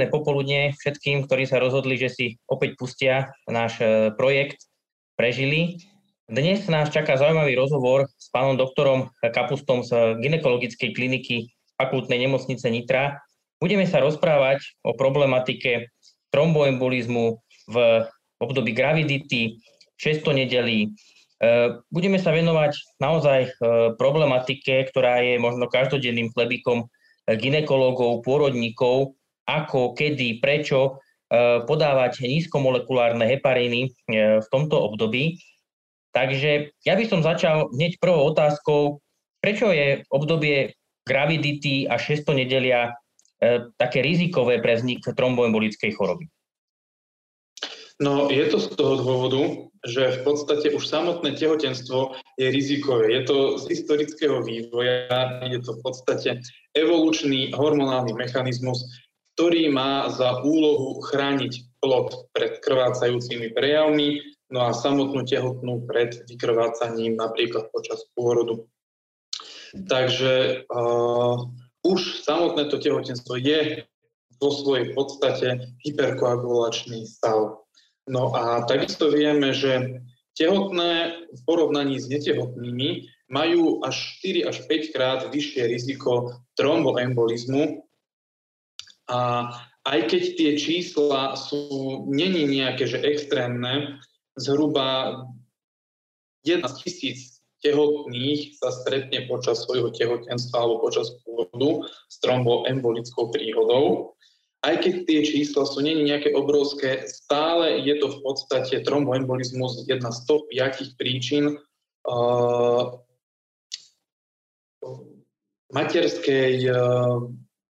Príjemné popoludne všetkým, ktorí sa rozhodli, že si opäť pustia náš e, projekt Prežili. Dnes nás čaká zaujímavý rozhovor s pánom doktorom Kapustom z ginekologickej kliniky fakultnej nemocnice Nitra. Budeme sa rozprávať o problematike tromboembolizmu v období gravidity, 6 nedelí. E, budeme sa venovať naozaj e, problematike, ktorá je možno každodenným chlebikom ginekológov, pôrodníkov, ako, kedy, prečo e, podávať nízkomolekulárne hepariny e, v tomto období. Takže ja by som začal hneď prvou otázkou, prečo je obdobie gravidity a 6. nedelia e, také rizikové pre vznik tromboembolickej choroby? No, je to z toho dôvodu, že v podstate už samotné tehotenstvo je rizikové. Je to z historického vývoja, je to v podstate evolučný hormonálny mechanizmus, ktorý má za úlohu chrániť plod pred krvácajúcimi prejavmi, no a samotnú tehotnú pred vykrvácaním napríklad počas pôrodu. Takže uh, už samotné to tehotenstvo je vo svojej podstate hyperkoagulačný stav. No a takisto vieme, že tehotné v porovnaní s netehotnými majú až 4 až 5 krát vyššie riziko tromboembolizmu, a aj keď tie čísla sú, není nejaké, že extrémne, zhruba 11 tisíc tehotných sa stretne počas svojho tehotenstva alebo počas pôrodu s tromboembolickou príhodou. Aj keď tie čísla sú není nejaké obrovské, stále je to v podstate tromboembolizmus jedna z top 5 príčin uh, materskej uh,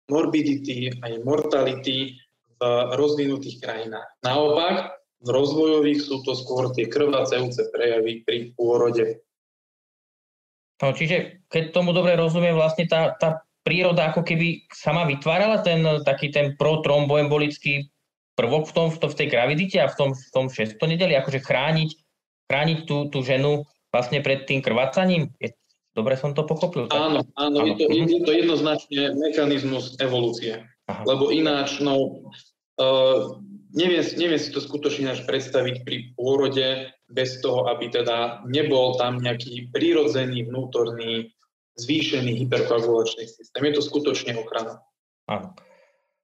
morbidity aj mortality v rozvinutých krajinách. Naopak, v rozvojových sú to skôr tie krvácajúce prejavy pri pôrode. No, čiže, keď tomu dobre rozumiem, vlastne tá, tá príroda ako keby sama vytvárala ten taký ten protromboembolický prvok v, tom, v, to, v tej gravidite a v tom, v tom šestonedeli, akože chrániť, chrániť tú, tú ženu vlastne pred tým krvácaním? Je, Dobre som to pochopil? Tak? Áno, áno, áno. Je, to, je to jednoznačne mechanizmus evolúcie. Aha. Lebo ináč, no, uh, neviem, neviem si to skutočne až predstaviť pri pôrode bez toho, aby teda nebol tam nejaký prírodzený, vnútorný, zvýšený hyperkoagulačný systém. Je to skutočne ochrana. Áno.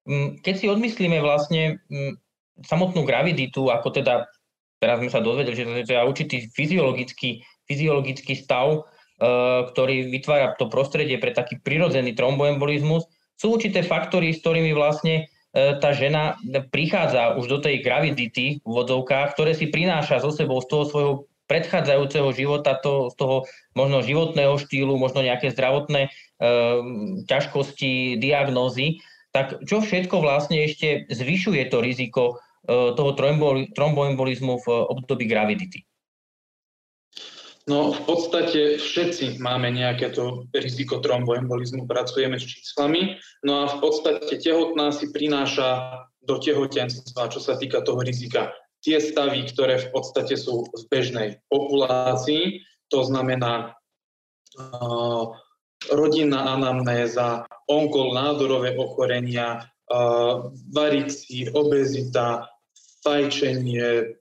Mm, keď si odmyslíme vlastne mm, samotnú graviditu, ako teda, teraz sme sa dozvedeli, že to je určitý fyziologický, fyziologický stav, Eh, ktorý vytvára to prostredie pre taký prirodzený tromboembolizmus, sú určité faktory, s ktorými vlastne eh, tá žena prichádza už do tej gravidity v vodzovkách, ktoré si prináša so sebou z toho svojho predchádzajúceho života, to, z toho možno životného štýlu, možno nejaké zdravotné e, ťažkosti, diagnózy, tak čo všetko vlastne ešte zvyšuje to riziko e, toho tromboembolizmu v období gravidity? No v podstate všetci máme nejaké to riziko tromboembolizmu, pracujeme s číslami, no a v podstate tehotná si prináša do tehotenstva, čo sa týka toho rizika, tie stavy, ktoré v podstate sú v bežnej populácii, to znamená uh, rodinná anamnéza, onkol, nádorové ochorenia, uh, varixír, obezita, fajčenie,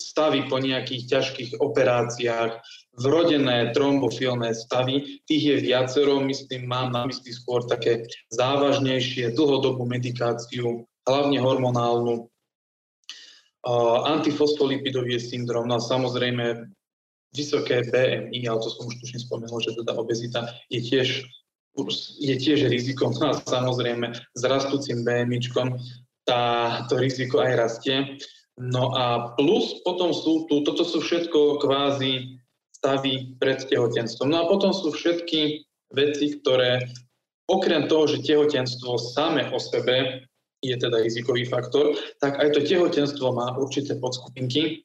stavy po nejakých ťažkých operáciách, vrodené trombofilné stavy, tých je viacero, myslím, mám na mysli skôr také závažnejšie, dlhodobú medikáciu, hlavne hormonálnu, antifosfolipidový syndrom, no a samozrejme vysoké BMI, ale to som už tušne spomenul, že teda obezita je tiež, je tiež rizikom no a samozrejme s rastúcim BMIčkom tá, to riziko aj rastie. No a plus potom sú tu, toto sú všetko kvázi stavy pred tehotenstvom. No a potom sú všetky veci, ktoré okrem toho, že tehotenstvo same o sebe je teda rizikový faktor, tak aj to tehotenstvo má určité podskupinky,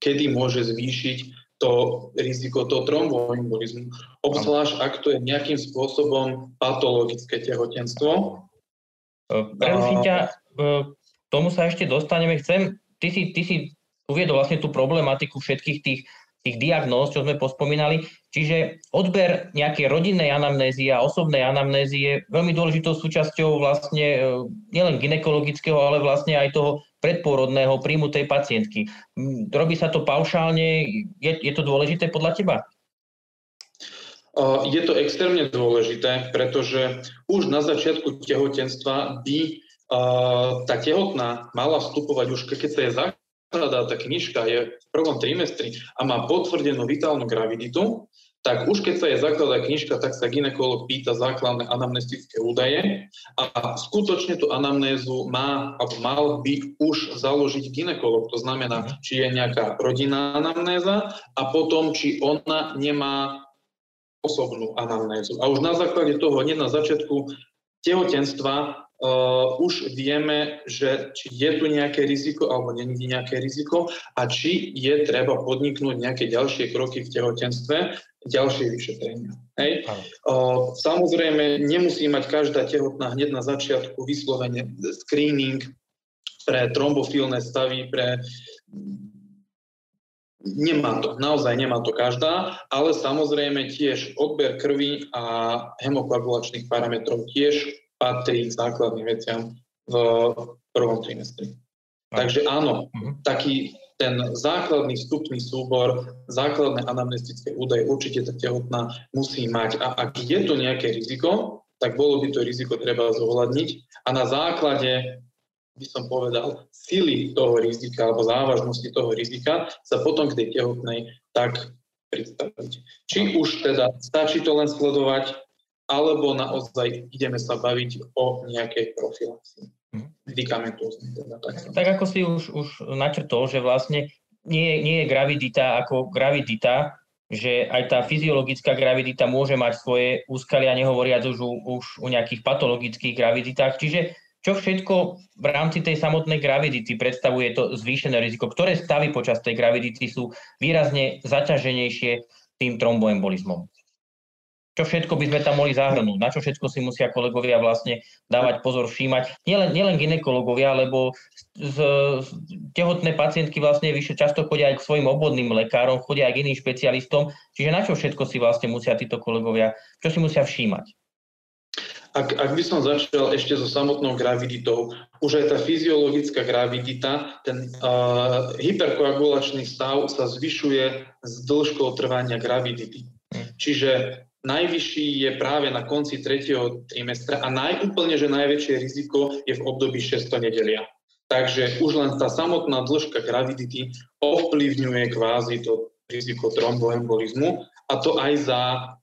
kedy môže zvýšiť to riziko toho tromboembolizmu. Obzvlášť, ak to je nejakým spôsobom patologické tehotenstvo. Preruším ťa, tomu sa ešte dostaneme. Chcem ty si, ty si uviedol vlastne tú problematiku všetkých tých tých diagnóz, čo sme pospomínali. Čiže odber nejakej rodinnej anamnézie a osobnej anamnézie je veľmi dôležitou súčasťou vlastne e, nielen ginekologického, ale vlastne aj toho predpôrodného príjmu tej pacientky. Robí sa to paušálne, je, je to dôležité podľa teba? Je to extrémne dôležité, pretože už na začiatku tehotenstva by tá tehotná mala vstupovať už, keď sa je zakladá tá knižka, je v prvom trimestri a má potvrdenú vitálnu graviditu, tak už keď sa je zakladá knižka, tak sa ginekolog pýta základné anamnestické údaje a skutočne tú anamnézu má, alebo mal by už založiť ginekolog. To znamená, či je nejaká rodinná anamnéza a potom, či ona nemá osobnú anamnézu. A už na základe toho, hneď na začiatku tehotenstva, uh, už vieme, že či je tu nejaké riziko alebo nie je nejaké riziko a či je treba podniknúť nejaké ďalšie kroky v tehotenstve, ďalšie vyšetrenia. Hej. Uh, samozrejme, nemusí mať každá tehotná hneď na začiatku vyslovene screening pre trombofilné stavy, pre Nemá to, naozaj nemá to každá, ale samozrejme tiež odber krvi a hemokoagulačných parametrov tiež patrí k základným veciam v prvom trimestri. Takže áno, uh-huh. taký ten základný vstupný súbor, základné anamnestické údaje určite tá tehotná musí mať. A ak je to nejaké riziko, tak bolo by to riziko treba zohľadniť a na základe by som povedal, sily toho rizika alebo závažnosti toho rizika sa potom k tej tehotnej tak predstaviť. Či už teda stačí to len sledovať, alebo naozaj ideme sa baviť o nejakej profilaxii. Mhm. Medikamentóznej. Teda, tak. tak ako si už, už načrtol, že vlastne nie, nie je gravidita ako gravidita, že aj tá fyziologická gravidita môže mať svoje úskalia, nehovoriac už, už o nejakých patologických graviditách. Čiže čo všetko v rámci tej samotnej gravidity predstavuje to zvýšené riziko? Ktoré stavy počas tej gravidity sú výrazne zaťaženejšie tým tromboembolizmom? Čo všetko by sme tam mohli zahrnúť? Na čo všetko si musia kolegovia vlastne dávať pozor, všímať? Nielen, nielen ginekologovia, lebo z, z, tehotné pacientky vlastne vyššie často chodia aj k svojim obvodným lekárom, chodia aj k iným špecialistom. Čiže na čo všetko si vlastne musia títo kolegovia, čo si musia všímať? Ak, ak by som začal ešte so samotnou graviditou, už aj tá fyziologická gravidita, ten uh, hyperkoagulačný stav sa zvyšuje s dĺžkou trvania gravidity. Čiže najvyšší je práve na konci tretieho trimestra a najúplne, že najväčšie riziko je v období 6. nedelia. Takže už len tá samotná dĺžka gravidity ovplyvňuje kvázi to riziko tromboembolizmu a to aj za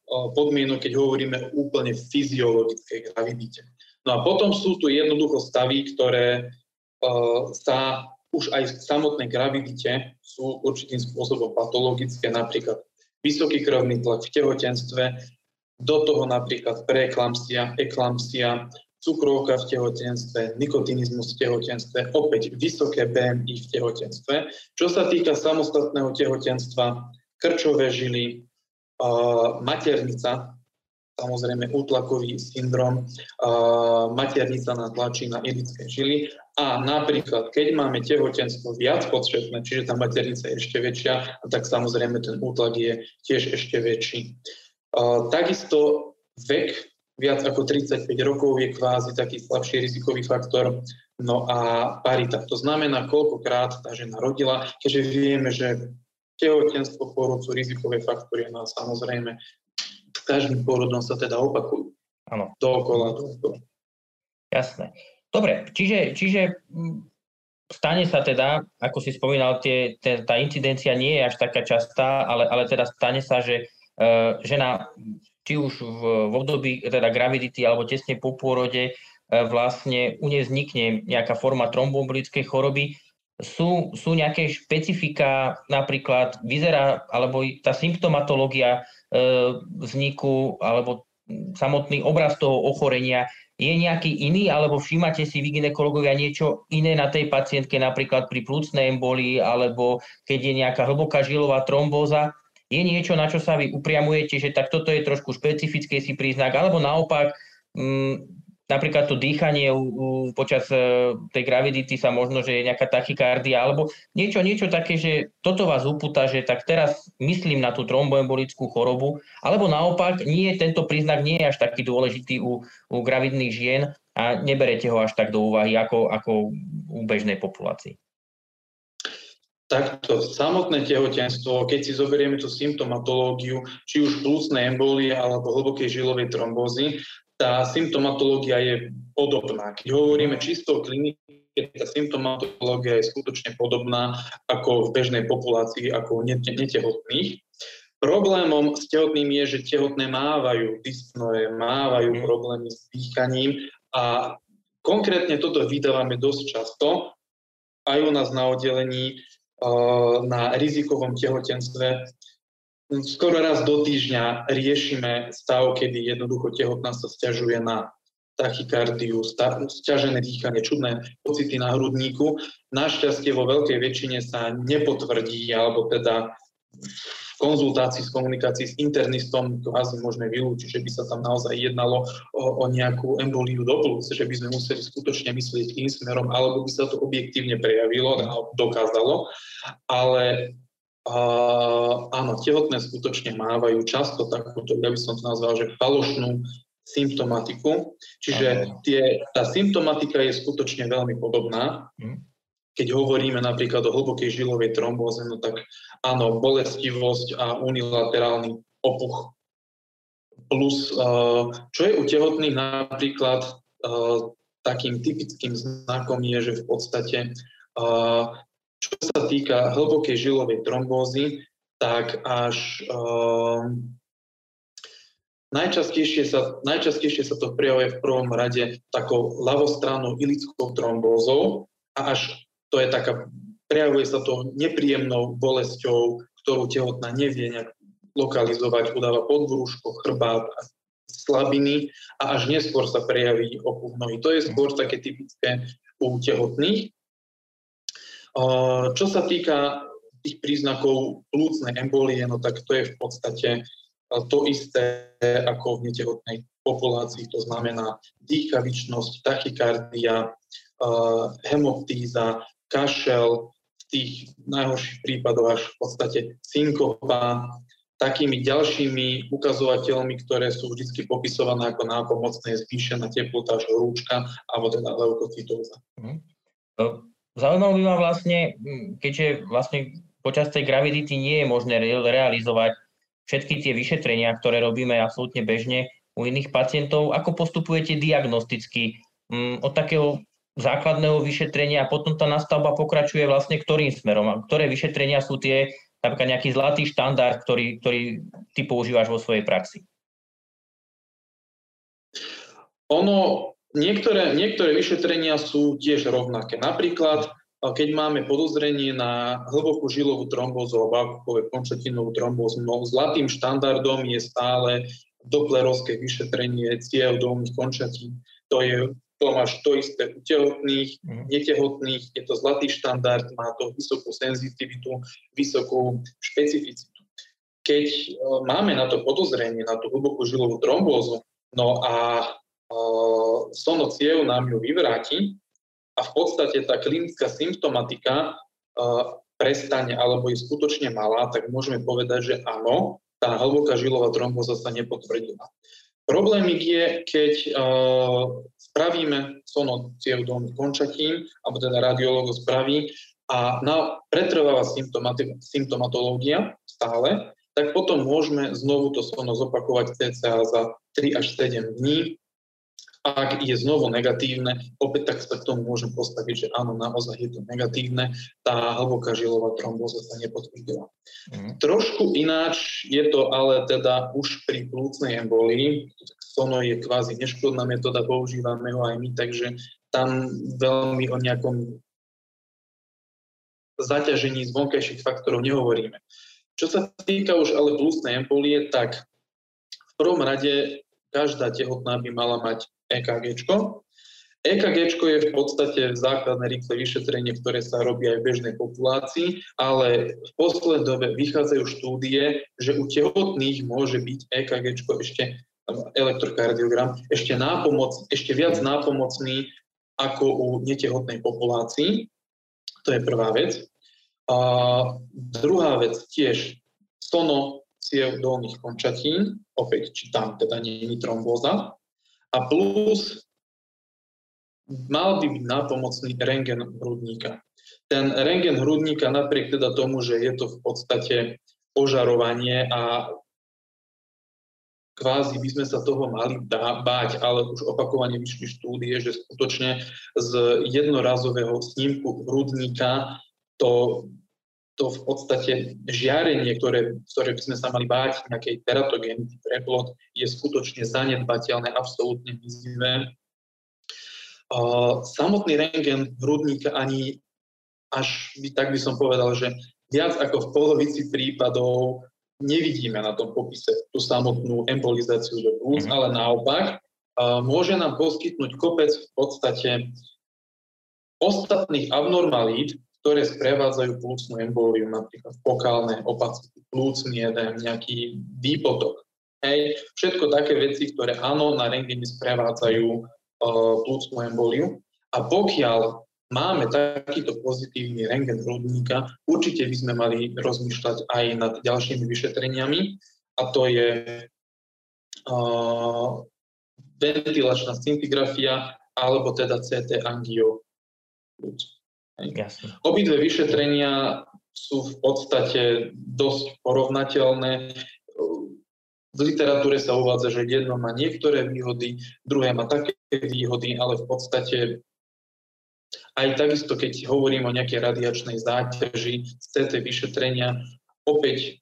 podmienok, keď hovoríme o úplne fyziologickej gravidite. No a potom sú tu jednoducho stavy, ktoré sa už aj v samotnej gravidite sú určitým spôsobom patologické, napríklad vysoký krvný tlak v tehotenstve, do toho napríklad preeklampsia, eklampsia, cukrovka v tehotenstve, nikotinizmus v tehotenstve, opäť vysoké BMI v tehotenstve. Čo sa týka samostatného tehotenstva, krčové žily, maternica, samozrejme útlakový syndrom, maternica nás tlačí na ilické žily a napríklad, keď máme tehotenstvo viac podšetné, čiže tá maternica je ešte väčšia, tak samozrejme ten útlak je tiež ešte väčší. Takisto vek viac ako 35 rokov je kvázi taký slabší rizikový faktor. No a parita, to znamená, koľkokrát tá žena rodila, keďže vieme, že tehotenstvo, pôrod sú rizikové faktory, a samozrejme s každým pôrodom sa teda opakujú. Áno. Dookola, dookola. Jasné. Dobre, čiže, čiže mm, stane sa teda, ako si spomínal, tie, tie, tá incidencia nie je až taká častá, ale, ale teda stane sa, že uh, žena či už v, v období teda gravidity alebo tesne po pôrode uh, vlastne u nej vznikne nejaká forma tromboembolickej choroby, sú, sú nejaké špecifika, napríklad vyzerá, alebo tá symptomatológia e, vzniku, alebo samotný obraz toho ochorenia je nejaký iný, alebo všímate si vy ginekologovia niečo iné na tej pacientke, napríklad pri plúcnej embolii, alebo keď je nejaká hlboká žilová trombóza, je niečo, na čo sa vy upriamujete, že tak toto je trošku špecifický si príznak, alebo naopak, mm, napríklad to dýchanie u, u, počas uh, tej gravidity sa možno, že je nejaká tachykardia, alebo niečo, niečo také, že toto vás upúta, že tak teraz myslím na tú tromboembolickú chorobu, alebo naopak, nie, tento príznak nie je až taký dôležitý u, u gravidných žien a neberete ho až tak do úvahy ako, ako u bežnej populácii. Takto samotné tehotenstvo, keď si zoberieme tú symptomatológiu, či už plusnej embolie alebo hlbokej žilovej trombózy, tá symptomatológia je podobná. Keď hovoríme čisto o klinike, tá symptomatológia je skutočne podobná ako v bežnej populácii, ako u netehotných. Problémom s tehotným je, že tehotné mávajú dyspnoe, mávajú mhm. problémy s dýchaním a konkrétne toto vydávame dosť často aj u nás na oddelení na rizikovom tehotenstve. Skoro raz do týždňa riešime stav, kedy jednoducho tehotná sa stiažuje na tachykardiu, stiažené dýchanie, čudné pocity na hrudníku. Našťastie vo veľkej väčšine sa nepotvrdí, alebo teda konzultácii, s komunikácií s internistom kvázi môžeme vylúčiť, že by sa tam naozaj jednalo o, o nejakú emboliu do plus, že by sme museli skutočne myslieť tým smerom, alebo by sa to objektívne prejavilo a dokázalo. Ale Uh, áno, tehotné skutočne mávajú často takúto, ja by som to nazval, že falošnú symptomatiku. Čiže tie, tá symptomatika je skutočne veľmi podobná. Mm keď hovoríme napríklad o hlbokej žilovej trombóze, no tak áno, bolestivosť a unilaterálny opuch. Plus, eh, čo je u tehotných napríklad eh, takým typickým znakom je, že v podstate, eh, čo sa týka hlbokej žilovej trombózy, tak až Najčastejšie sa, najčastejšie sa to prejavuje v prvom rade takou ľavostrannou ilickou trombózou a až to je taká, prejavuje sa to nepríjemnou bolesťou, ktorú tehotná nevie nejak lokalizovať, udáva podbrúško, chrbát a slabiny a až neskôr sa prejaví opuch nohy. To je skôr také typické u tehotných. Čo sa týka tých príznakov plúcnej embolie, no tak to je v podstate to isté ako v netehotnej populácii, to znamená dýchavičnosť, tachykardia, hemoptíza, kašel, v tých najhorších prípadoch až v podstate synkopa, takými ďalšími ukazovateľmi, ktoré sú vždy popisované ako nápomocné, zvýšená teplota až horúčka, alebo teda leukocytóza. Mhm. Zaujímavé by ma vlastne, keďže vlastne počas tej gravidity nie je možné realizovať všetky tie vyšetrenia, ktoré robíme absolútne bežne u iných pacientov, ako postupujete diagnosticky od takého základného vyšetrenia a potom tá nastavba pokračuje vlastne ktorým smerom a ktoré vyšetrenia sú tie, napríklad nejaký zlatý štandard, ktorý, ktorý ty používaš vo svojej praxi? Ono, niektoré, niektoré vyšetrenia sú tiež rovnaké. Napríklad, keď máme podozrenie na hlbokú žilovú trombózu alebo akúkoľvek končatinovú trombózu, no zlatým štandardom je stále doplerovské vyšetrenie ciev dolných končatín. To je to máš to isté u tehotných, mm. netehotných, je to zlatý štandard, má to vysokú senzitivitu, vysokú špecificitu. Keď uh, máme na to podozrenie, na tú hlbokú žilovú trombózu, no a uh, sonociev nám ju vyvráti a v podstate tá klinická symptomatika prestane alebo je skutočne malá, tak môžeme povedať, že áno, tá hlboká žilová trombóza sa nepotvrdila. Problémik je, keď uh, spravíme sonociev dolných končatín, alebo teda radiológ spraví a na, pretrváva symptomatológia stále, tak potom môžeme znovu to sono zopakovať cca za 3 až 7 dní ak je znovu negatívne, opäť tak sa k tomu môžem postaviť, že áno, naozaj je to negatívne, tá hlboká žilová trombóza sa nepotvrdila. Mm. Trošku ináč je to ale teda už pri plúcnej embolii, sono je kvázi neškodná metóda, používame ho aj my, takže tam veľmi o nejakom zaťažení z vonkajších faktorov nehovoríme. Čo sa týka už ale plúcnej embolie, tak v prvom rade každá tehotná by mala mať EKG. EKG je v podstate základné rýchle vyšetrenie, ktoré sa robí aj v bežnej populácii, ale v poslednej dobe vychádzajú štúdie, že u tehotných môže byť EKG ešte elektrokardiogram, ešte, nápomoc, ešte viac nápomocný ako u netehotnej populácii. To je prvá vec. A druhá vec tiež sono ciev dolných končatín, opäť či tam teda nie je trombóza. A plus mal by byť nápomocný rengen hrudníka. Ten rengen hrudníka napriek teda tomu, že je to v podstate ožarovanie a kvázi by sme sa toho mali báť, ale už opakovane vyšli štúdie, že skutočne z jednorazového snímku hrudníka to, to v podstate žiarenie, ktoré, ktoré by sme sa mali báť nejakej teratogénity preplod, je skutočne zanedbateľné, absolútne mizivé. Samotný rengen hrudníka ani až by, tak by som povedal, že viac ako v polovici prípadov nevidíme na tom popise tú samotnú embolizáciu do plúc, mm-hmm. ale naopak môže nám poskytnúť kopec v podstate ostatných abnormalít, ktoré sprevádzajú plúcnú emboliu, napríklad fokálne opacity, plúcný jeden, nejaký výpotok. Hej, všetko také veci, ktoré áno, na rengene sprevádzajú uh, plúcnú emboliu. A pokiaľ máme takýto pozitívny rengen hrudníka, určite by sme mali rozmýšľať aj nad ďalšími vyšetreniami a to je uh, ventilačná scintigrafia alebo teda CT angio. Obidve vyšetrenia sú v podstate dosť porovnateľné. V literatúre sa uvádza, že jedno má niektoré výhody, druhé má také výhody, ale v podstate aj takisto, keď hovorím o nejakej radiačnej záťaži CT vyšetrenia, opäť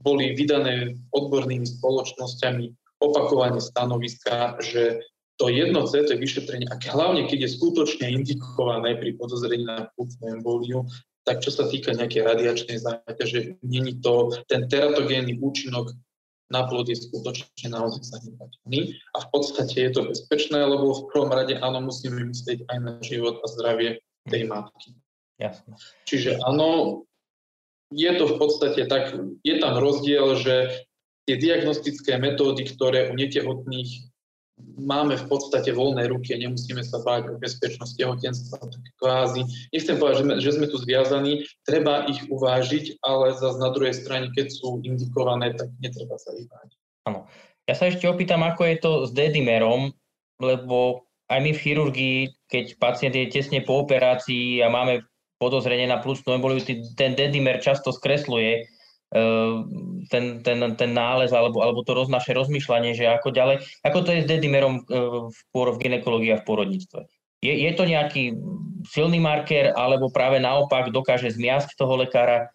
boli vydané odbornými spoločnosťami opakovane stanoviska, že to jedno CT vyšetrenie, a hlavne keď je skutočne indikované pri podozrení na plúcnu emboliu, tak čo sa týka nejakej radiačnej záťaže, není to ten teratogénny účinok na plod je skutočne naozaj zanedbateľný a v podstate je to bezpečné, lebo v prvom rade áno, musíme myslieť aj na život a zdravie tej matky. Jasne. Čiže áno, je to v podstate tak, je tam rozdiel, že tie diagnostické metódy, ktoré u netehotných máme v podstate voľné ruky a nemusíme sa báť o bezpečnosť tehotenstva, tak kvázi. Nechcem povedať, že že sme tu zviazaní, treba ich uvážiť, ale zase na druhej strane, keď sú indikované, tak netreba sa ich báť. Áno. Ja sa ešte opýtam, ako je to s dedimerom, lebo aj my v chirurgii, keď pacient je tesne po operácii a máme podozrenie na plusnú emboliu, ten dedimer často skresluje ten, ten, ten nález alebo, alebo to roz, naše rozmýšľanie, že ako ďalej, ako to je s dedimerom ehm, v, v ginekológii a v porodníctve. Je, je to nejaký silný marker, alebo práve naopak dokáže zmiasť toho lekára?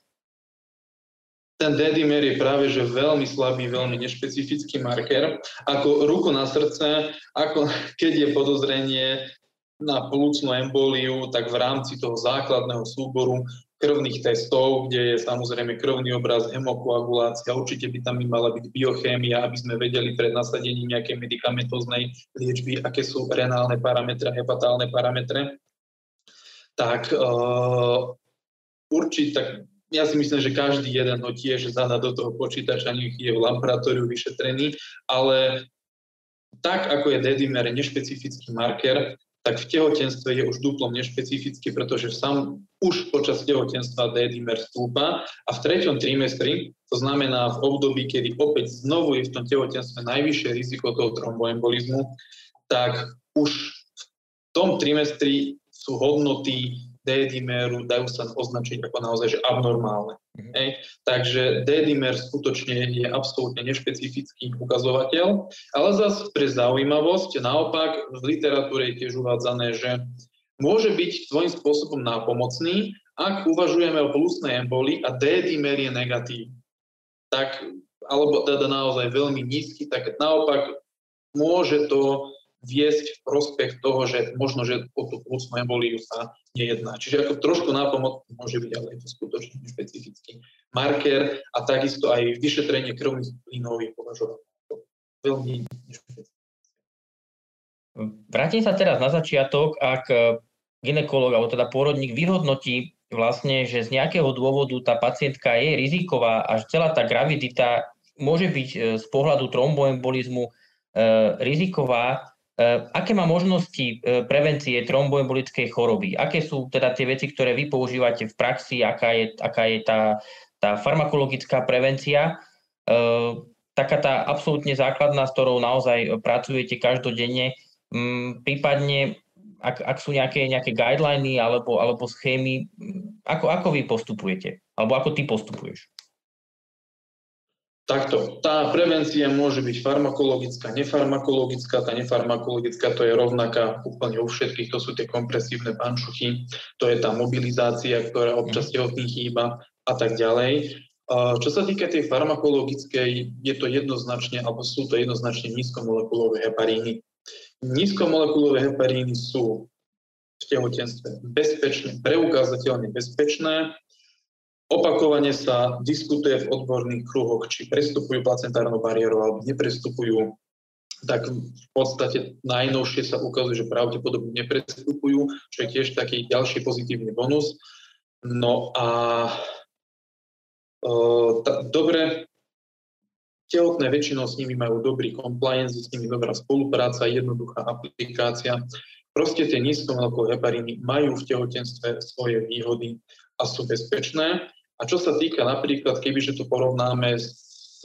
Ten dedimer je práve že veľmi slabý, veľmi nešpecifický marker. Ako ruku na srdce, ako keď je podozrenie na plúcnú emboliu, tak v rámci toho základného súboru krvných testov, kde je samozrejme krvný obraz, hemokoagulácia, určite by tam by mala byť biochémia, aby sme vedeli pred nasadením nejakej medicamentoznej liečby, aké sú renálne parametre, hepatálne parametre. Tak uh, určite, ja si myslím, že každý jeden ho tiež zada do toho počítača, nech je v laboratóriu vyšetrený, ale tak ako je dedimer nešpecifický marker, tak v tehotenstve je už duplom nešpecifický, pretože sám už počas tehotenstva D-dimer stúpa. A v treťom trimestri, to znamená v období, kedy opäť znovu je v tom tehotenstve najvyššie riziko toho tromboembolizmu, tak už v tom trimestri sú hodnoty D-dimeru dajú sa označiť ako naozaj že abnormálne. Mm-hmm. Hej. Takže D-dimer skutočne je absolútne nešpecifický ukazovateľ, ale zase pre zaujímavosť, naopak v literatúre je tiež uvádzané, že môže byť svojím spôsobom nápomocný, ak uvažujeme o plusnej emboli a D-dimer je negatívny. Tak, alebo teda naozaj veľmi nízky, tak naopak môže to viesť v prospech toho, že možno, že o tú plúcnu emboliu sa nejedná. Čiže ako trošku nápomoc môže byť, ale je to skutočne špecifický marker a takisto aj vyšetrenie krvných plynov je považované veľmi nešpecifické. Vrátim sa teraz na začiatok, ak ginekolog alebo teda pôrodník vyhodnotí vlastne, že z nejakého dôvodu tá pacientka je riziková a celá tá gravidita môže byť z pohľadu tromboembolizmu riziková. Aké má možnosti prevencie tromboembolickej choroby? Aké sú teda tie veci, ktoré vy používate v praxi? Aká je, aká je tá, tá farmakologická prevencia? Taká tá absolútne základná, s ktorou naozaj pracujete každodenne. Mm, prípadne ak, ak sú nejaké, nejaké guideliny alebo, alebo schémy, ako, ako vy postupujete? Alebo ako ty postupuješ? Takto, tá prevencia môže byť farmakologická, nefarmakologická. Tá nefarmakologická to je rovnaká úplne u všetkých, to sú tie kompresívne pančuchy, to je tá mobilizácia, ktorá občas mhm. tehotných chýba a tak ďalej. Čo sa týka tej farmakologickej, je to jednoznačne, alebo sú to jednoznačne nízkomolekulové heparíny. Nízkomolekulové heparíny sú v tehotenstve bezpečné, preukázateľne bezpečné. Opakovane sa diskutuje v odborných kruhoch, či prestupujú placentárnu bariéru alebo neprestupujú. Tak v podstate najnovšie sa ukazuje, že pravdepodobne neprestupujú, čo je tiež taký ďalší pozitívny bonus. No a e, tá, dobre, Tehotné väčšinou s nimi majú dobrý compliance, s nimi dobrá spolupráca, jednoduchá aplikácia. Proste tie nízkomlkové hepariny majú v tehotenstve svoje výhody a sú bezpečné. A čo sa týka napríklad, kebyže to porovnáme s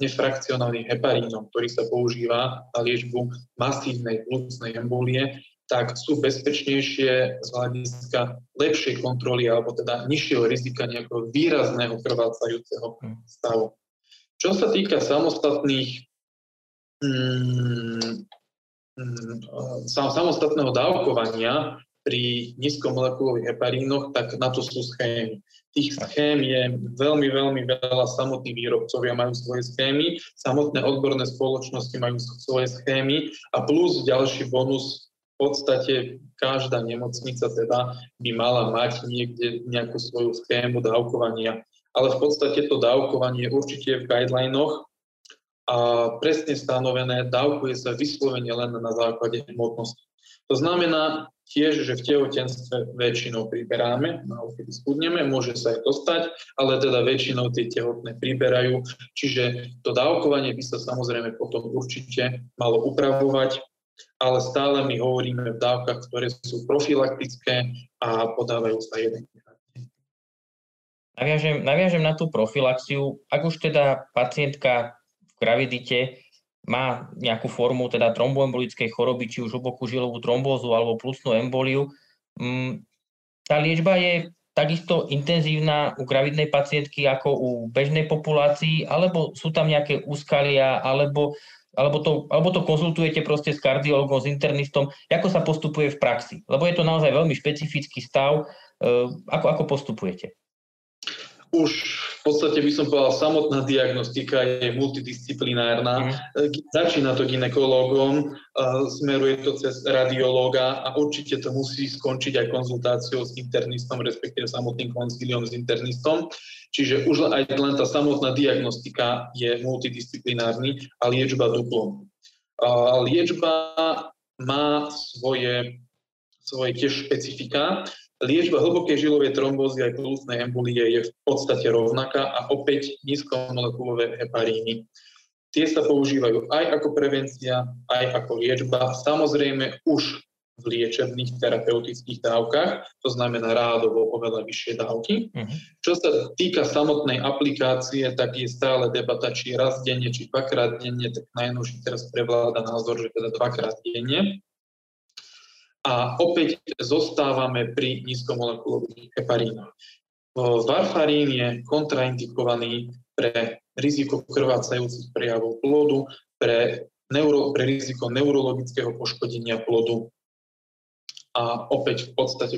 nefrakcionálnym heparínom, ktorý sa používa na liečbu masívnej plúcnej embolie, tak sú bezpečnejšie z hľadiska lepšej kontroly alebo teda nižšieho rizika nejakého výrazného krvácajúceho hm. stavu. Čo sa týka samostatných mm, mm, samostatného dávkovania pri nízkomolekulových heparínoch, tak na to sú schémy. Tých schém je veľmi, veľmi veľa, samotní výrobcovia majú svoje schémy, samotné odborné spoločnosti majú svoje schémy a plus ďalší bonus v podstate každá nemocnica teda by mala mať niekde nejakú svoju schému dávkovania ale v podstate to dávkovanie určite je v guidelinoch a presne stanovené, dávkuje sa vyslovene len na základe hmotnosti. To znamená tiež, že v tehotenstve väčšinou priberáme, no kedy skudneme, môže sa aj dostať, ale teda väčšinou tie tehotné priberajú, čiže to dávkovanie by sa samozrejme potom určite malo upravovať, ale stále my hovoríme v dávkach, ktoré sú profilaktické a podávajú sa jeden Naviažem, naviažem na tú profilaxiu. Ak už teda pacientka gravidite má nejakú formu teda tromboembolickej choroby, či už hlbokú žilovú trombózu alebo plusnú emboliu, mm, tá liečba je takisto intenzívna u gravidnej pacientky ako u bežnej populácii, alebo sú tam nejaké úskalia, alebo, alebo, to, alebo to konzultujete proste s kardiologom, s internistom, ako sa postupuje v praxi? Lebo je to naozaj veľmi špecifický stav. E, ako, ako postupujete? Už v podstate by som povedal, samotná diagnostika je multidisciplinárna. Mm. Začína to ginekológom, smeruje to cez radiológa a určite to musí skončiť aj konzultáciou s internistom, respektíve samotným konzíliom s internistom. Čiže už aj len tá samotná diagnostika je multidisciplinárny a liečba duplom. Liečba má svoje, svoje tiež špecifika. Liečba hlbokej žilovej trombózy aj plusnej embolie je v podstate rovnaká a opäť nízkomolekulové heparíny. Tie sa používajú aj ako prevencia, aj ako liečba, samozrejme už v liečebných terapeutických dávkach, to znamená rádovo oveľa vyššie dávky. Uh-huh. Čo sa týka samotnej aplikácie, tak je stále debata, či raz denne, či dvakrát denne, tak najnovšie teraz prevláda názor, že teda dvakrát denne. A opäť zostávame pri nízkomolekulových heparínoch. Varfarín je kontraindikovaný pre riziko krvácajúcich prejavov plodu, pre, neuro, pre riziko neurologického poškodenia plodu a opäť v podstate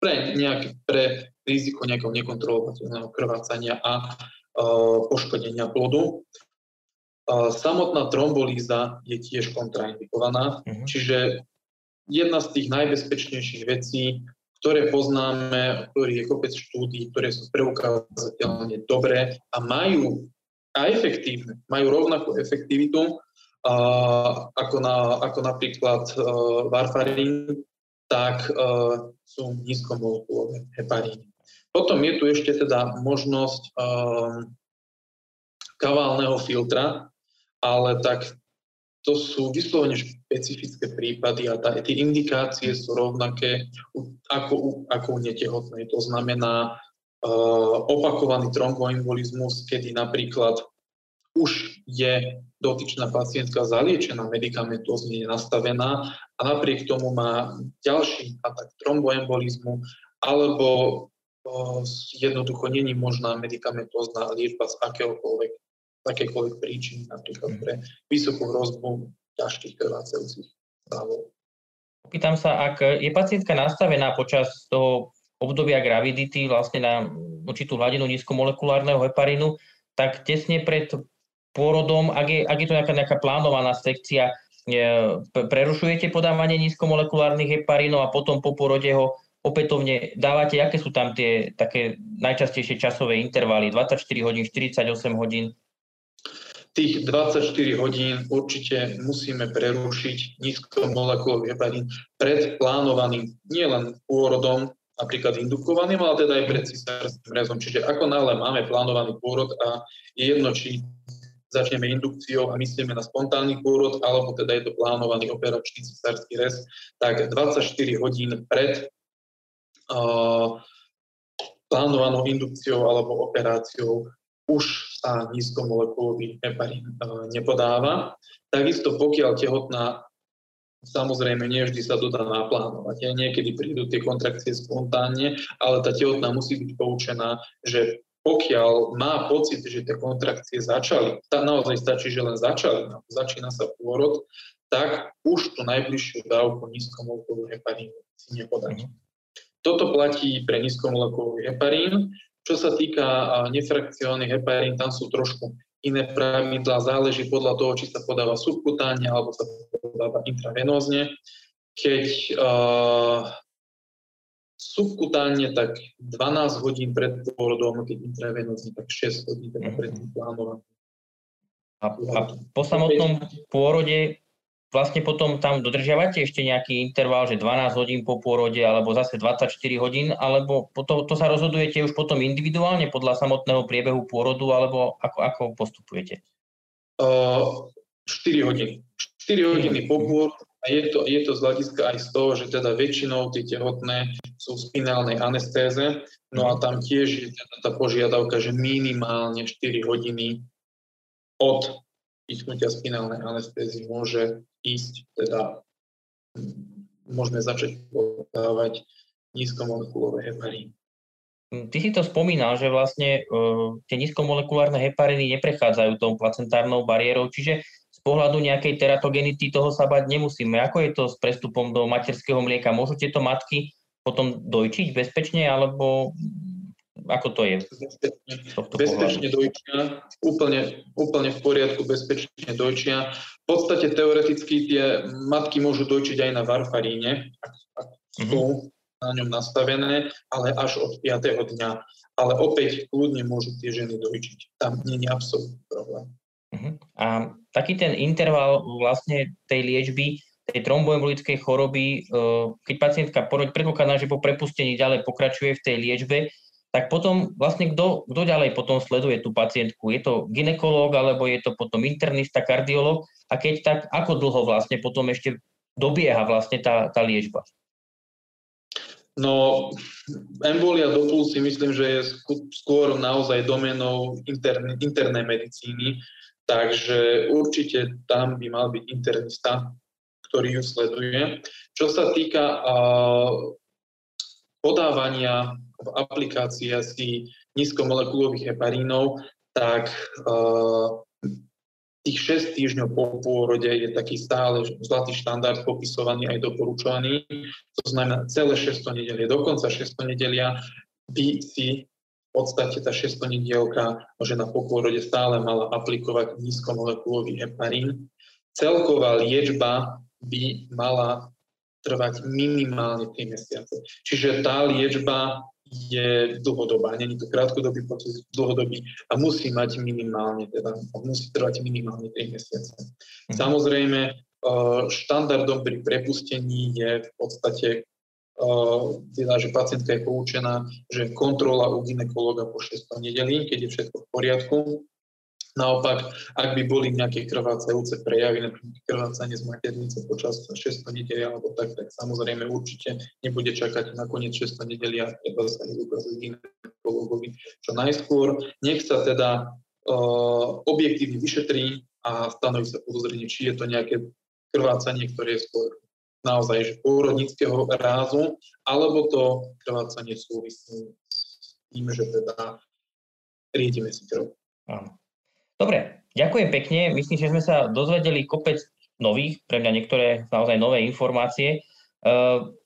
pre, nejaké, pre riziko nejakého nekontrolovateľného krvácania a uh, poškodenia plodu. Uh, samotná trombolíza je tiež kontraindikovaná, uh-huh. čiže jedna z tých najbezpečnejších vecí, ktoré poznáme, ktorých je kopec štúdí, ktoré sú preukázateľne dobré a majú a efektívne, majú rovnakú efektivitu a, ako, na, ako napríklad uh, varfarín, tak uh, sú nízkomolekulové heparíny. Potom je tu ešte teda možnosť uh, kaválneho filtra, ale tak to sú vyslovene špecifické prípady a tá, tie indikácie sú rovnaké ako, ako u netehotnej. To znamená uh, opakovaný tromboembolizmus, kedy napríklad už je dotyčná pacientka zaliečená, medicamentózne nastavená a napriek tomu má ďalší atak tromboembolizmu alebo uh, jednoducho není možná medicamentózna liečba z akéhokoľvek akékoľvek príčiny, napríklad pre vysokú hrozbu ťažkých krvácajúcich stavov. Pýtam sa, ak je pacientka nastavená počas toho obdobia gravidity vlastne na určitú hladinu nízkomolekulárneho heparínu, tak tesne pred pôrodom, ak je, ak je to nejaká, nejaká plánovaná sekcia, prerušujete podávanie nízkomolekulárnych heparínov a potom po porode ho opätovne dávate, aké sú tam tie také najčastejšie časové intervaly, 24 hodín, 48 hodín? Tých 24 hodín určite musíme prerušiť nízkomolekulový heparín pred plánovaným nielen pôrodom, napríklad indukovaným, ale teda aj pred cisárským rezom. Čiže ako náhle máme plánovaný pôrod a je jedno, či začneme indukciou a myslíme na spontánny pôrod, alebo teda je to plánovaný operačný cisársky rez, tak 24 hodín pred uh, plánovanou indukciou alebo operáciou už sa nízkomolekulový heparín e, nepodáva. Takisto pokiaľ tehotná, samozrejme nie vždy sa to dá naplánovať. Ja, niekedy prídu tie kontrakcie spontánne, ale tá tehotná musí byť poučená, že pokiaľ má pocit, že tie kontrakcie začali, tá naozaj stačí, že len začali, začína sa pôrod, tak už tú najbližšiu dávku nízkomolekulovú heparínu si nepodať. Mhm. Toto platí pre nízkomolekulový heparín. Čo sa týka nefrakciálnych heparín, tam sú trošku iné pravidlá, záleží podľa toho, či sa podáva subkutánne alebo sa podáva intravenózne. Keď uh, subkutánne, tak 12 hodín pred pôrodom, keď intravenózne, tak 6 hodín teda pred tým plánovaným. A, a po samotnom pôrode vlastne potom tam dodržiavate ešte nejaký interval, že 12 hodín po pôrode, alebo zase 24 hodín, alebo to, to sa rozhodujete už potom individuálne podľa samotného priebehu pôrodu, alebo ako, ako postupujete? Uh, 4 hodiny. 4 hodiny po pôrode a je to, je to z hľadiska aj z toho, že teda väčšinou tie tehotné sú v spinálnej anestéze, no a tam tiež je teda tá požiadavka, že minimálne 4 hodiny od pichnutia spinálnej anestézy môže ísť, teda môžeme začať podávať nízkomolekulové heparíny. Ty si to spomínal, že vlastne uh, tie nízkomolekulárne hepariny neprechádzajú tou placentárnou bariérou, čiže z pohľadu nejakej teratogenity toho sa bať nemusíme. Ako je to s prestupom do materského mlieka? Môžu tieto matky potom dojčiť bezpečne, alebo ako to je? Bezpečne, dojčia, úplne, úplne v poriadku, bezpečne dojčia. V podstate teoreticky tie matky môžu dojčiť aj na varfaríne, ak, ak sú mm-hmm. na ňom nastavené, ale až od 5. dňa. Ale opäť kľudne môžu tie ženy dojčiť. Tam nie je absolútny problém. Uh-huh. A taký ten interval vlastne tej liečby, tej tromboembolickej choroby, eh, keď pacientka predpokladá, že po prepustení ďalej pokračuje v tej liečbe, tak potom vlastne kto, ďalej potom sleduje tú pacientku? Je to ginekológ, alebo je to potom internista, kardiológ? A keď tak, ako dlho vlastne potom ešte dobieha vlastne tá, tá liečba? No, embolia do si myslím, že je skôr naozaj domenou interne, internej medicíny, takže určite tam by mal byť internista, ktorý ju sleduje. Čo sa týka uh, podávania v aplikácii asi nízkomolekulových heparínov, tak uh, tých 6 týždňov po pôrode je taký stále zlatý štandard popisovaný aj doporučovaný. To znamená celé 6 nedelie, dokonca 6 nedelia by si v podstate tá 6 nedielka žena po pôrode stále mala aplikovať nízkomolekulový heparín. Celková liečba by mala trvať minimálne 3 mesiace. Čiže tá liečba je dlhodobá, není to krátkodobý proces, dlhodobý a musí mať minimálne, teda musí trvať minimálne 3 mesiace. Mhm. Samozrejme, eh, štandardom pri prepustení je v podstate eh, teda, že pacientka je poučená, že kontrola u ginekologa po 6. nedeli, keď je všetko v poriadku, Naopak, ak by boli nejaké krvácajúce prejavy, napríklad krvácanie z maternice počas 6. nedeli alebo tak, tak samozrejme určite nebude čakať na koniec 6. nedeli a treba sa ich ukázať ginekologovi čo najskôr. Nech sa teda uh, objektívne vyšetrí a stanoví sa podozrenie, či je to nejaké krvácanie, ktoré je skôr naozaj že pôrodnického rázu, alebo to krvácanie súvisí s tým, že teda riedime si krv. Dobre, ďakujem pekne. Myslím, že sme sa dozvedeli kopec nových, pre mňa niektoré naozaj nové informácie. Ehm,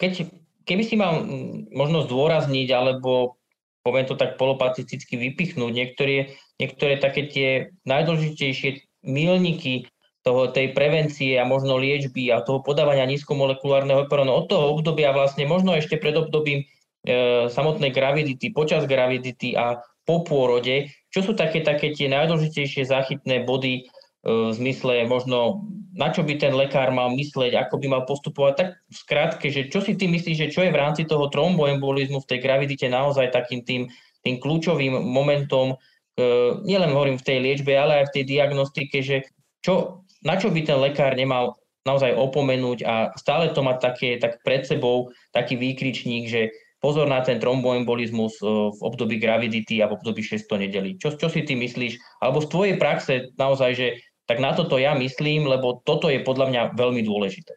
keď, keby si mal možno zdôrazniť, alebo poviem to tak polopatisticky vypichnúť, niektoré, niektoré také tie najdôležitejšie milníky toho, tej prevencie a možno liečby a toho podávania nízkomolekulárneho heparónu od toho obdobia vlastne možno ešte pred obdobím e, samotnej gravidity, počas gravidity a po pôrode, čo sú také, také tie najdôležitejšie záchytné body e, v zmysle možno, na čo by ten lekár mal mysleť, ako by mal postupovať, tak v skratke, že čo si ty myslíš, že čo je v rámci toho tromboembolizmu v tej gravidite naozaj takým tým, tým kľúčovým momentom, e, nielen hovorím v tej liečbe, ale aj v tej diagnostike, že čo na čo by ten lekár nemal naozaj opomenúť a stále to mať také, tak pred sebou taký výkričník, že pozor na ten tromboembolizmus e, v období gravidity a v období 6. nedeli. Čo, čo si ty myslíš? Alebo z tvojej praxe naozaj, že tak na toto ja myslím, lebo toto je podľa mňa veľmi dôležité.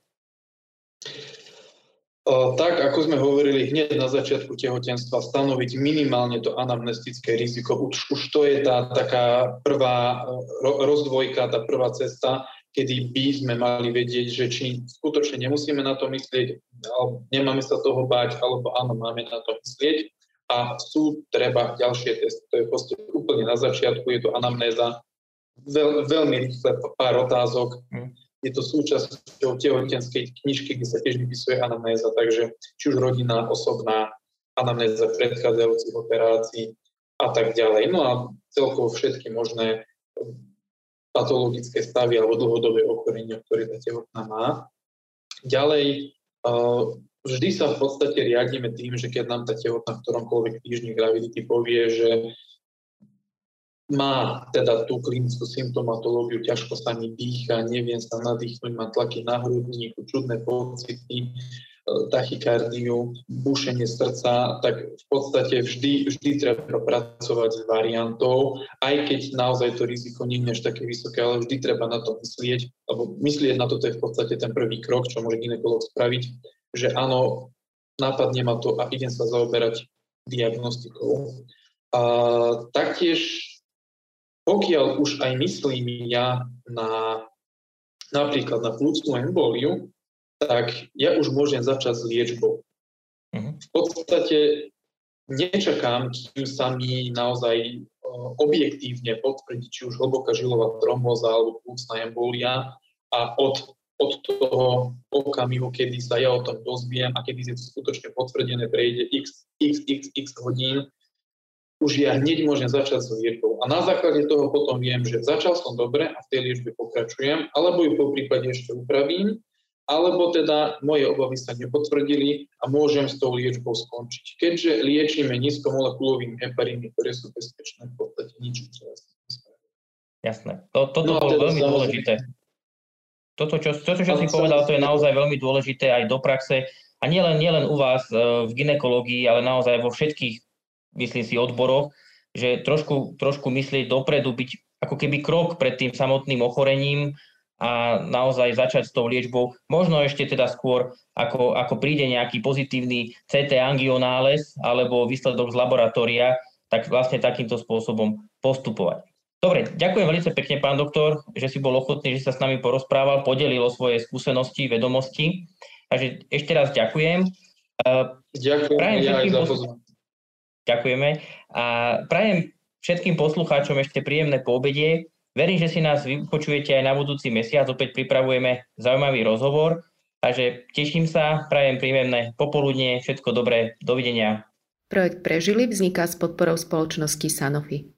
Tak, ako sme hovorili hneď na začiatku tehotenstva, stanoviť minimálne to anamnestické riziko. Už, už to je tá taká prvá rozdvojka, tá prvá cesta, kedy by sme mali vedieť, že či skutočne nemusíme na to myslieť, alebo nemáme sa toho báť, alebo áno, máme na to myslieť. A sú treba ďalšie testy. To je proste úplne na začiatku, je to anamnéza, veľ, veľmi rýchle, pár otázok. Hm. Je to súčasťou tehotenskej knižky, kde sa tiež vypisuje anamnéza, takže či už rodina, osobná, anamnéza predchádzajúcich operácií a tak ďalej. No a celkovo všetky možné patologické stavy alebo dlhodobé ochorenia, ktoré tá tehotná má. Ďalej, vždy sa v podstate riadíme tým, že keď nám tá tehotná v ktoromkoľvek týždni gravidity povie, že má teda tú klinickú symptomatológiu, ťažko sa mi dýcha, neviem sa nadýchnuť, má tlaky na hrudníku, čudné pocity, tachykardiu, bušenie srdca, tak v podstate vždy, vždy treba pracovať s variantou, aj keď naozaj to riziko nie je až také vysoké, ale vždy treba na to myslieť, lebo myslieť na to, to je v podstate ten prvý krok, čo môže ginekolog spraviť, že áno, nápadne ma to a idem sa zaoberať diagnostikou. A taktiež, pokiaľ už aj myslím ja na napríklad na plúcnú emboliu, tak ja už môžem začať s liečbou. Uh-huh. V podstate nečakám, kým sa mi naozaj objektívne potvrdí, či už hlboká žilová tromboza alebo plúcna embolia a od, od toho okamihu, kedy sa ja o tom dozviem a kedy je to skutočne potvrdené, prejde x, x, x, x hodín, už ja hneď môžem začať s liečbou. A na základe toho potom viem, že začal som dobre a v tej liečbe pokračujem, alebo ju po prípade ešte upravím alebo teda moje obavy sa nepotvrdili a môžem s tou liečbou skončiť. Keďže liečíme nízkomolekulovými hepariny, ktoré sú bezpečné, v podstate nič Jasné. To, toto no, bolo teda veľmi dôležité. Toto, čo, toto, čo si povedal, to je naozaj veľmi dôležité aj do praxe. A nielen, nielen u vás e, v ginekológii, ale naozaj vo všetkých, myslím si, odboroch, že trošku, trošku myslieť dopredu, byť ako keby krok pred tým samotným ochorením, a naozaj začať s tou liečbou, možno ešte teda skôr, ako, ako príde nejaký pozitívny CT angionález alebo výsledok z laboratória, tak vlastne takýmto spôsobom postupovať. Dobre, ďakujem veľmi pekne, pán doktor, že si bol ochotný, že sa s nami porozprával, podelil o svoje skúsenosti, vedomosti. Takže ešte raz ďakujem. Ďakujem prajem ja aj za posl- Ďakujeme. A prajem všetkým poslucháčom ešte príjemné poobedie. Verím, že si nás vypočujete aj na budúci mesiac. Opäť pripravujeme zaujímavý rozhovor. Takže teším sa, prajem príjemné popoludne, všetko dobré, dovidenia. Projekt Prežili vzniká s podporou spoločnosti Sanofi.